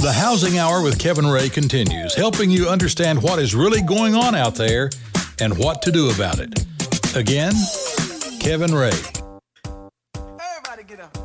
The Housing Hour with Kevin Ray continues, helping you understand what is really going on out there and what to do about it. Again, Kevin Ray. Everybody get up.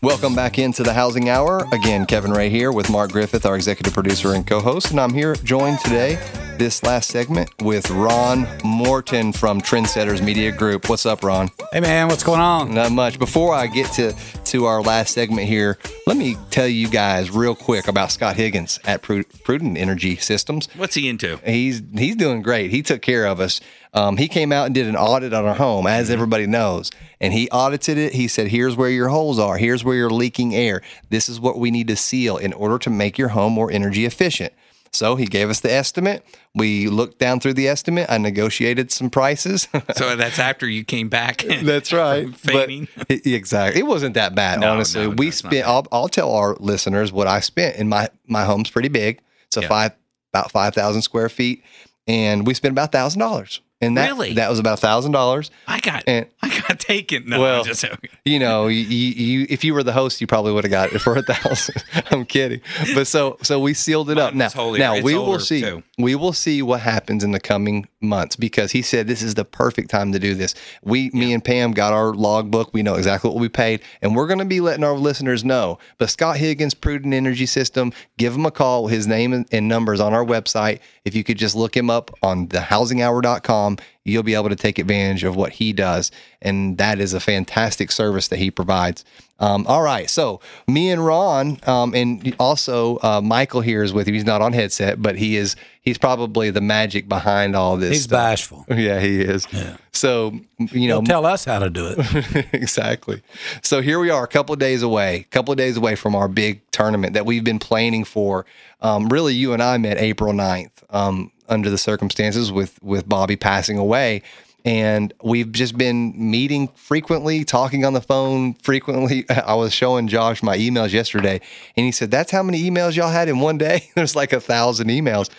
Welcome back into the Housing Hour. Again, Kevin Ray here with Mark Griffith, our executive producer and co host. And I'm here joined today, this last segment, with Ron Morton from Trendsetters Media Group. What's up, Ron? Hey man, what's going on? Not much. Before I get to, to our last segment here, let me tell you guys real quick about Scott Higgins at Pru- Prudent Energy Systems. What's he into? He's he's doing great. He took care of us. Um, he came out and did an audit on our home, as everybody knows, and he audited it. He said, "Here's where your holes are. Here's where you're leaking air. This is what we need to seal in order to make your home more energy efficient." So he gave us the estimate. We looked down through the estimate. I negotiated some prices. So that's after you came back. That's right. But it- exactly. It wasn't that bad, No, honestly. no, we spent. I'll, I'll tell our listeners what I spent. And my my home's pretty big. It's a Yeah. five about five thousand square feet, and we spent about thousand dollars. And that Really? that was about thousand dollars. I got And- I got taken. No, Well, just You know, you, you, if you were the host, you probably would have got it for a thousand. I'm kidding, but so so we sealed it up. Now now we will see too. we will see what happens in the coming months because he said this is the perfect time to do this. We me and Pam got our logbook. We know exactly what we paid, and we're going to be letting our listeners know. But Scott Higgins, Prudent Energy System, give him a call. His name and numbers on our website. If you could just look him up on thehousinghour.com, you'll be able to take advantage of what he does. And that is a fantastic service that he provides. Um, all right. So, me and Ron, um, and also uh, Michael here is with you. He's not on headset, but he is, he's probably the magic behind all this. He's stuff. bashful. Yeah, he is. Yeah. So, you know, He'll tell us how to do it. exactly. So here we are, a couple of days away, a couple of days away from our big tournament that we've been planning for. Um, really, you and I met April 9th um, under the circumstances with with Bobby passing away. And we've just been meeting frequently, talking on the phone frequently. I was showing Josh my emails yesterday, and he said, That's how many emails y'all had in one day? There's like a thousand emails,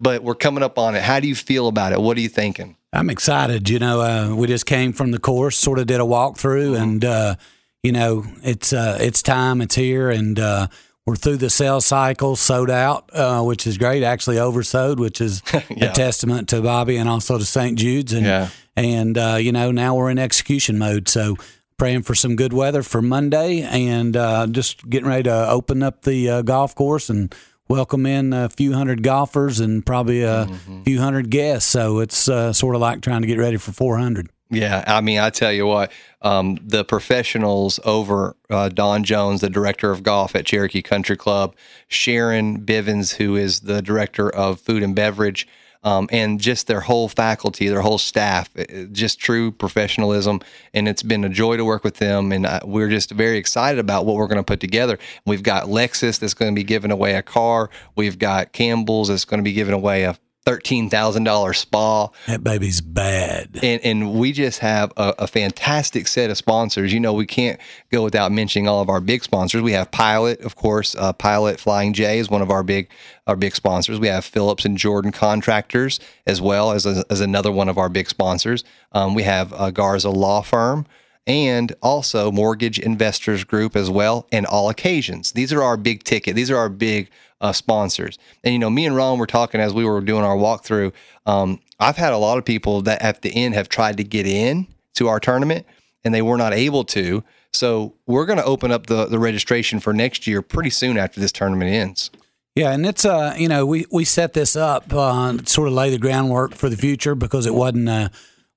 but we're coming up on it. How do you feel about it? What are you thinking? I'm excited. You know, uh, we just came from the course, sort of did a walkthrough, and uh, you know, it's uh, it's time, it's here, and uh, we're through the sales cycle, sold out, uh, which is great. Actually, oversold, which is Yeah. a testament to Bobby and also to St. Jude's, and Yeah. and uh, you know, now we're in execution mode. So praying for some good weather for Monday, and uh, just getting ready to open up the uh, golf course and welcome in a few hundred golfers and probably a few hundred guests. So it's uh, sort of like trying to get ready for 400. Yeah, I mean, I tell you what, um, the professionals over uh, Don Jones, the director of golf at Cherokee Country Club, Sharon Bivens, who is the director of food and beverage, um, and just their whole faculty, their whole staff, uh, just true professionalism. And it's been a joy to work with them. And uh, we're just very excited about what we're going to put together. We've got Lexus that's going to be giving away a car. We've got Campbell's that's going to be giving away a $13,000 spa That baby's bad. and and we just have a, a fantastic set of sponsors. You know, we can't go without mentioning all of our big sponsors. We have Pilot, of course. Uh, Pilot Flying J is one of our big our big sponsors. We have Phillips and Jordan Contractors as well as as another one of our big sponsors. Um, we have uh, Garza Law Firm. And also Mortgage Investors Group as well, and all occasions. These are our big ticket. These are our big uh, sponsors. And you know, me and Ron were talking as we were doing our walkthrough. Um, I've had a lot of people that at the end have tried to get in to our tournament and they were not able to. So we're going to open up the, the registration for next year pretty soon after this tournament ends. Yeah, and it's uh, you know, we we set this up uh, sort of lay the groundwork for the future because it wasn't uh,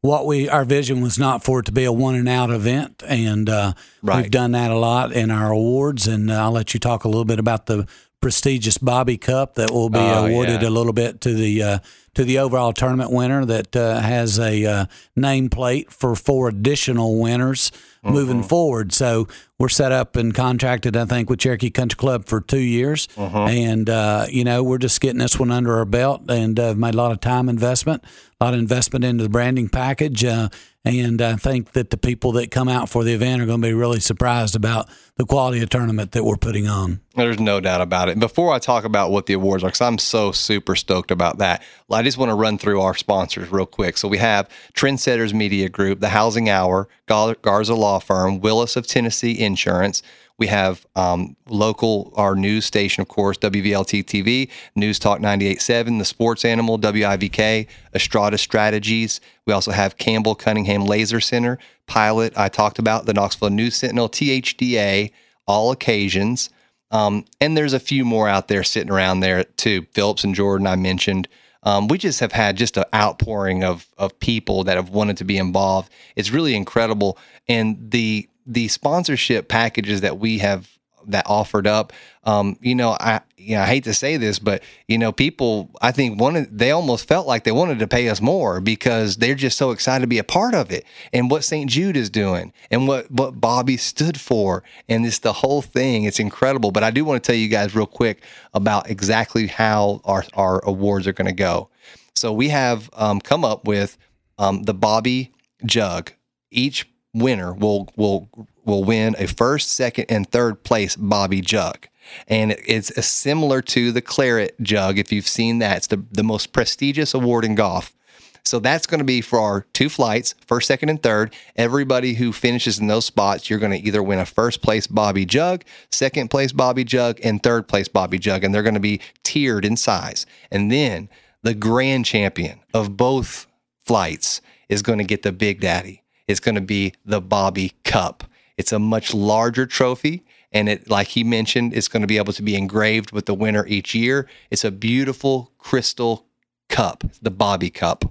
what we our vision was not for it to be a one and out event, and uh, Right. we've done that a lot in our awards. And uh, I'll let you talk a little bit about the prestigious Bobby Cup that will be Oh, awarded yeah. a little bit to the uh, to the overall tournament winner that uh, has a uh, nameplate for four additional winners moving forward. So we're set up and contracted, I think, with Cherokee Country Club for two years, and uh, you know we're just getting this one under our belt and uh, made a lot of time investment, a lot of investment into the branding package. Uh, and I think that the people that come out for the event are going to be really surprised about the quality of tournament that we're putting on. There's no doubt about it. Before I talk about what the awards are, because I'm so super stoked about that, I just want to run through our sponsors real quick. So we have Trendsetters Media Group, The Housing Hour, Garza Law Firm, Willis of Tennessee Insurance. We have um, local, our news station, of course, WVLT TV, News Talk 98.7, The Sports Animal, WIVK, Estrada Strategies. We also have Campbell Cunningham Laser Center, Pilot, I talked about, the Knoxville News Sentinel, THDA, All Occasions. Um, and there's a few more out there sitting around there too. Phillips and Jordan, I mentioned. Um, we just have had just an outpouring of of people that have wanted to be involved. It's really incredible, and the the sponsorship packages that we have that offered up. Um, you know, I you know, I hate to say this, but you know, people I think wanted they almost felt like they wanted to pay us more because they're just so excited to be a part of it and what St. Jude is doing and what what Bobby stood for and it's the whole thing. It's incredible. But I do want to tell you guys real quick about exactly how our our awards are going to go. So we have um, come up with um, the Bobby Jug. Each winner will will will win a first, second, and third place Bobby Jug. And it's similar to the Claret Jug. If you've seen that, it's the, the most prestigious award in golf. So that's going to be for our two flights, first, second, and third. Everybody who finishes in those spots, you're going to either win a first place Bobby Jug, second place Bobby Jug, and third place Bobby Jug. And they're going to be tiered in size. And then the grand champion of both flights is going to get the Big Daddy is going to be the Bobby Cup. It's a much larger trophy. And it, like he mentioned, it's going to be able to be engraved with the winner each year. It's a beautiful crystal cup, the Bobby Cup.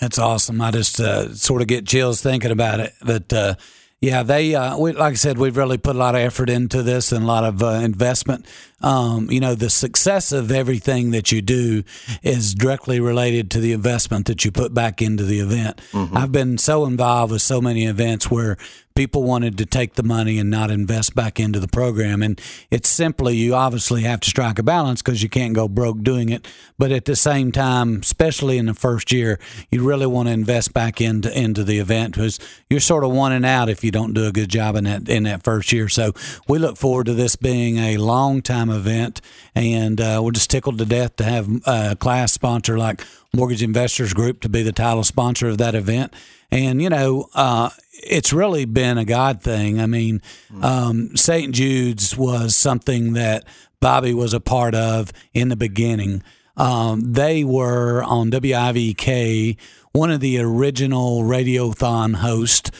That's awesome. I just uh, sort of get chills thinking about it. But uh, yeah, they uh, we, like I said, we've really put a lot of effort into this and a lot of uh, investment. Um, you know, the success of everything that you do is directly related to the investment that you put back into the event. Mm-hmm. I've been so involved with so many events where people wanted to take the money and not invest back into the program. And it's simply, you obviously have to strike a balance because you can't go broke doing it. But at the same time, especially in the first year, you really want to invest back into, into the event because you're sort of and out if you don't do a good job in that, in that first year. So we look forward to this being a long time event. And uh, we're just tickled to death to have a class sponsor like Mortgage Investors Group to be the title sponsor of that event. And, you know, uh, it's really been a God thing. I mean, um, St. Jude's was something that Bobby was a part of in the beginning. Um, they were on WIVK, one of the original Radiothon hosts.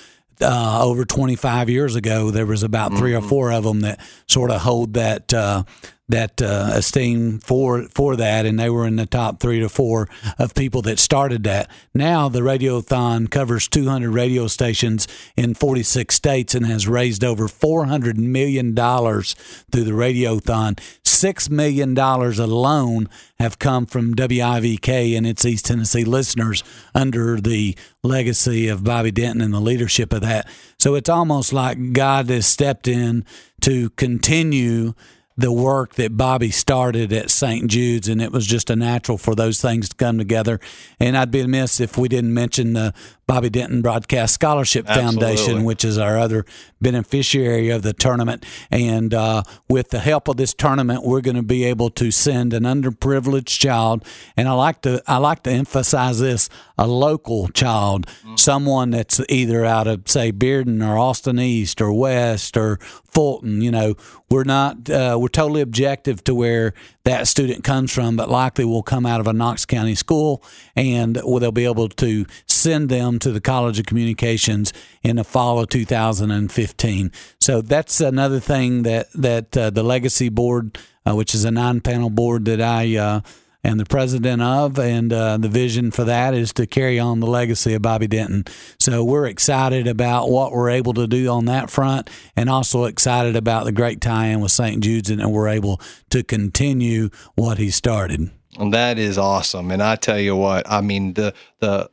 Uh, over 25 years ago, there was about 3 mm-hmm. or four of them that sort of hold that uh, that uh, esteem for for that, and they were in the top three to four of people that started that. Now the Radiothon covers 200 radio stations in 46 states and has raised over 400 million dollars through the Radiothon. Six million dollars alone have come from WIVK and its East Tennessee listeners under the legacy of Bobby Denton and the leadership of that. So it's almost like God has stepped in to continue the work that Bobby started at St. Jude's, and it was just a natural for those things to come together. And I'd be amiss if we didn't mention the Bobby Denton Broadcast Scholarship Absolutely. Foundation, which is our other beneficiary of the tournament. And uh, with the help of this tournament, we're going to be able to send an underprivileged child, and I like to I like to emphasize this: a local child, mm-hmm. someone that's either out of say Bearden or Austin East or West or Fulton. You know, we're not uh, we're totally objective to where that student comes from, but likely will come out of a Knox County school, and they'll be able to send them to the College of Communications in the fall of 2015. So that's another thing that that uh, the Legacy Board, uh, which is a nine-panel board that I am the president of, and uh, the vision for that is to carry on the legacy of Bobby Denton. So we're excited about what we're able to do on that front, and also excited about the great tie-in with St. Jude's, and we're able to continue what he started. And that is awesome. And I tell you what, I mean the the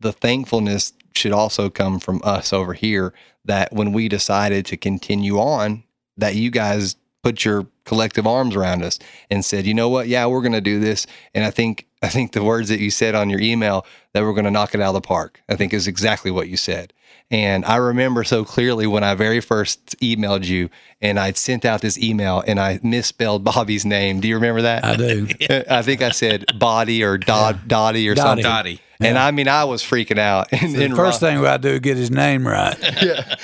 the thankfulness should also come from us over here that when we decided to continue on, that you guys put your collective arms around us and said, you know what? Yeah, we're going to do this. And I think I think the words that you said on your email that we're going to knock it out of the park. I think is exactly what you said. And I remember so clearly when I very first emailed you and I sent out this email and I misspelled Bobby's name. Do you remember that? I do. I think I said Body or Dot Dottie or Dottie. something. Dottie. And I mean, I was freaking out. And, The and first Ron- thing I do get his name right. yeah.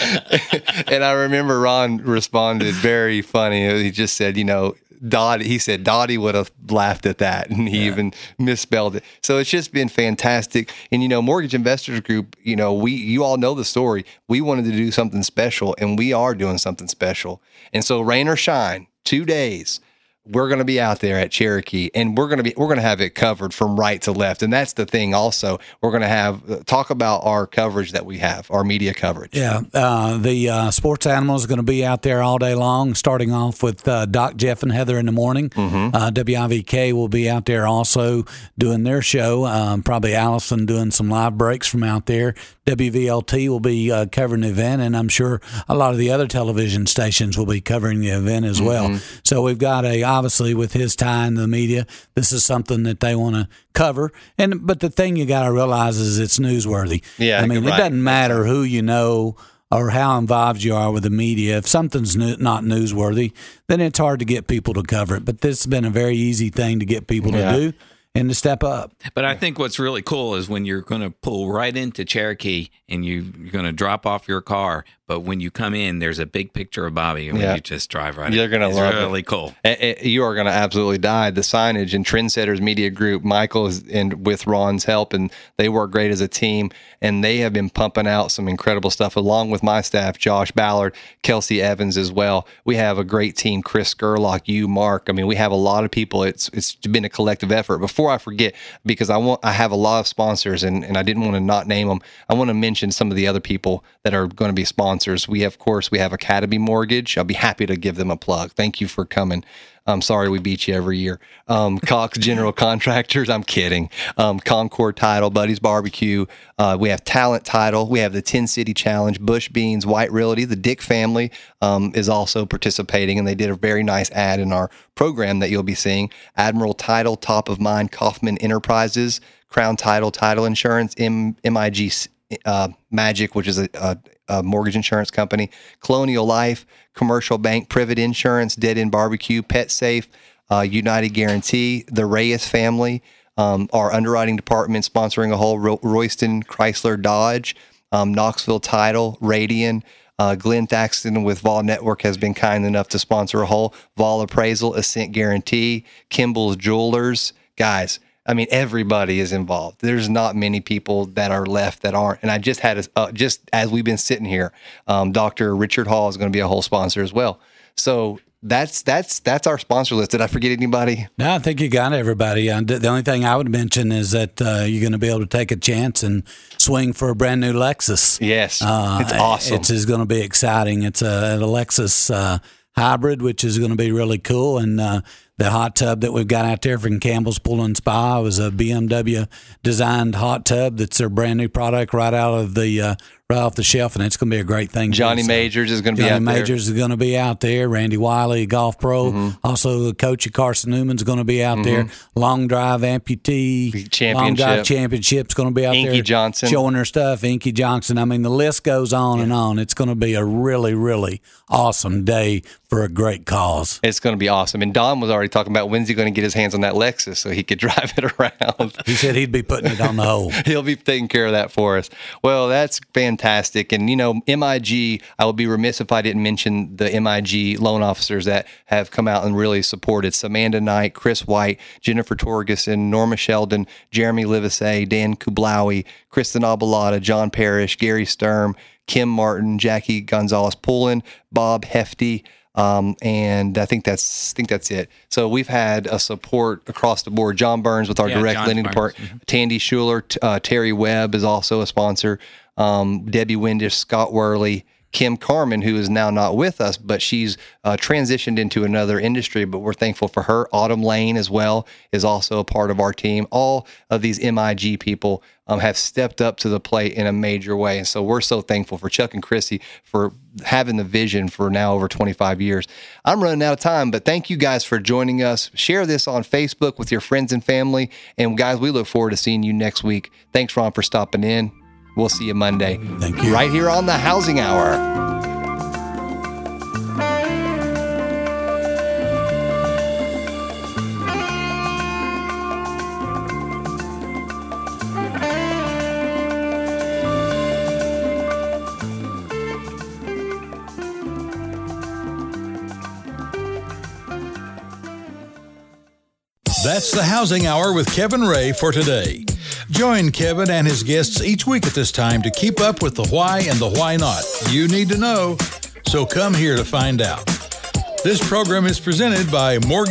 and I remember Ron responded very funny. He just said, you know, Dottie, he said Dottie would have laughed at that and he even misspelled it. So it's just been fantastic. And, you know, Mortgage Investors Group, you know, we, you all know the story. We wanted to do something special and we are doing something special. And so rain or shine, two days, we're going to be out there at Cherokee and we're going to be we're going to have it covered from right to left and that's the thing also we're going to have talk about our coverage that we have our media coverage Yeah, uh, the uh, sports animal is going to be out there all day long, starting off with uh, Doc Jeff and Heather in the morning. Uh, WIVK will be out there also doing their show. Um, probably Allison doing some live breaks from out there. WVLT will be uh, covering the event, and I'm sure a lot of the other television stations will be covering the event as well. So we've got a obviously with his tie in the media, this is something that they want to cover. And but the thing you got to realize is it's newsworthy. Yeah, I mean right. it doesn't matter who you know or how involved you are with the media. If something's new, not newsworthy, then it's hard to get people to cover it. But this has been a very easy thing to get people Yeah. to do and to step up. But I think what's really cool is when you're going to pull right into Cherokee and you, you're going to drop off your car, but when you come in, there's a big picture of Bobby, and Yeah. when you just drive right. In. You're in. gonna It's love it. really cool. Eh, eh, you are going to absolutely die. The signage and Trendsetters Media Group, Michael is and with Ron's help, and they work great as a team. And they have been pumping out some incredible stuff along with my staff, Josh Ballard, Kelsey Evans as well. We have a great team, Chris Gerlock, you, Mark. I mean, we have a lot of people. It's it's been a collective effort. Before I forget, because I want I have a lot of sponsors, and and I didn't want to not name them. I want to mention some of the other people that are going to be sponsors. We have, of course, we have Academy Mortgage. I'll be happy to give them a plug. Thank you for coming. I'm sorry we beat you every year. Um, Cox General Contractors. I'm kidding. Um, Concord Title, Buddy's Barbecue. Uh, we have Talent Title. We have the Tin City Challenge, Bush Beans, White Realty. The Dick family um, is also participating, and they did a very nice ad in our program that you'll be seeing. Admiral Title, Top of Mind, Kaufman Enterprises, Crown Title, Title Insurance, M- MIG uh, Magic, which is a, a, a mortgage insurance company, Colonial Life, Commercial Bank, Privet Insurance, Dead End Barbecue, Pet Safe, uh, United Guaranty, the Reyes family, um, our underwriting department sponsoring a whole Ro- Royston Chrysler Dodge, um, Knoxville Title, Radian. Uh, Glenn Thaxton with Vol Network has been kind enough to sponsor a whole Vol Appraisal, Ascent Guarantee, Kimball's Jewelers. Guys, I mean, everybody is involved. There's not many people that are left that aren't. And I just had, a, uh, just as we've been sitting here, um, Dr. Richard Hall is going to be a whole sponsor as well. So that's that's that's our sponsor list. Did I forget anybody? No, I think you got everybody. Uh, the only thing I would mention is that uh, you're going to be able to take a chance and swing for a brand new Lexus. Yes, Uh, it's awesome. It is going to be exciting. It's a, a Lexus uh, hybrid, which is going to be really cool. And uh, the hot tub that we've got out there from Campbell's Pool and Spa was a BMW designed hot tub. That's their brand new product right out of the uh, right off the shelf, and it's going to be a great thing. Johnny So, Majors is going to be Johnny out there. Mm-hmm. Majors is going to be out there. Randy Wiley, golf pro. Also, the coach of Carson Newman's going to be out there. Long drive amputee Long drive Championship. championship's going to be out there. Inky there. Johnson. showing her stuff. Inky Johnson. I mean, the list goes on and on. It's going to be a really, really awesome day for a great cause. It's going to be awesome. And Don was already talking about when's he going to get his hands on that Lexus so he could drive it around. He said he'd be putting it on the hole. He'll be taking care of that for us. Well, that's fantastic. And, you know, MIG, I would be remiss if I didn't mention the MIG loan officers that have come out and really supported Samantha Knight, Chris White, Jennifer Torgerson, Norma Sheldon, Jeremy Livesay, Dan Kublawi, Kristen Abalata, John Parrish, Gary Sturm, Kim Martin, Jackie Gonzalez Pullen, Bob Hefty, um, and I think that's I think that's it. So we've had a support across the board. John Burns with our Yeah, direct John lending Burns. department. Tandy Schuler, uh, Terry Webb is also a sponsor. Um, Debbie Windish, Scott Worley, Kim Carmen, who is now not with us, but she's uh, transitioned into another industry. But we're thankful for her. Autumn Lane as well is also a part of our team. All of these MIG people um, have stepped up to the plate in a major way. And so we're so thankful for Chuck and Chrissy for having the vision for now over 25 years. I'm running out of time, but thank you guys for joining us. Share this on Facebook with your friends and family. And guys, we look forward to seeing you next week. Thanks, Ron, for stopping in. We'll see you Monday. Thank you. Right here on the Housing Hour. That's the Housing Hour with Kevin Ray for today. Join Kevin and his guests each week at this time to keep up with the why and the why not. You need to know, so come here to find out. This program is presented by Morgan.